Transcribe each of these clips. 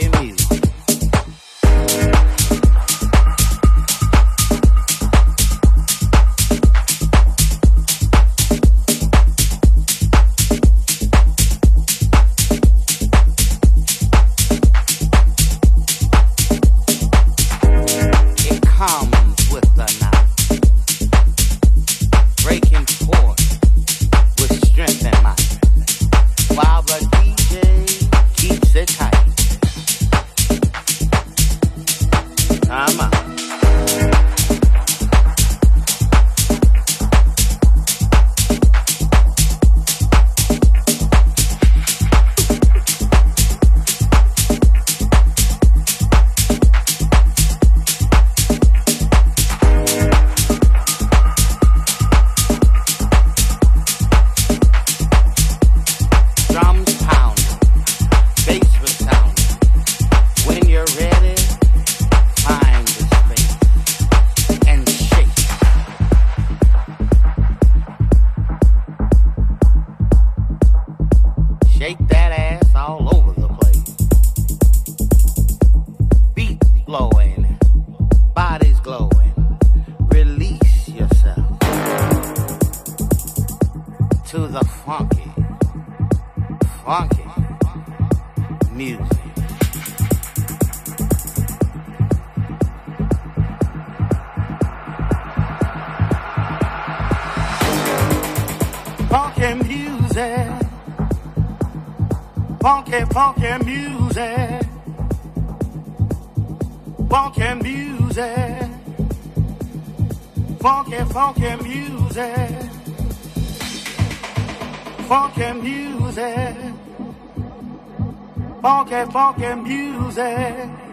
this music, funky, funky music.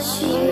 ら。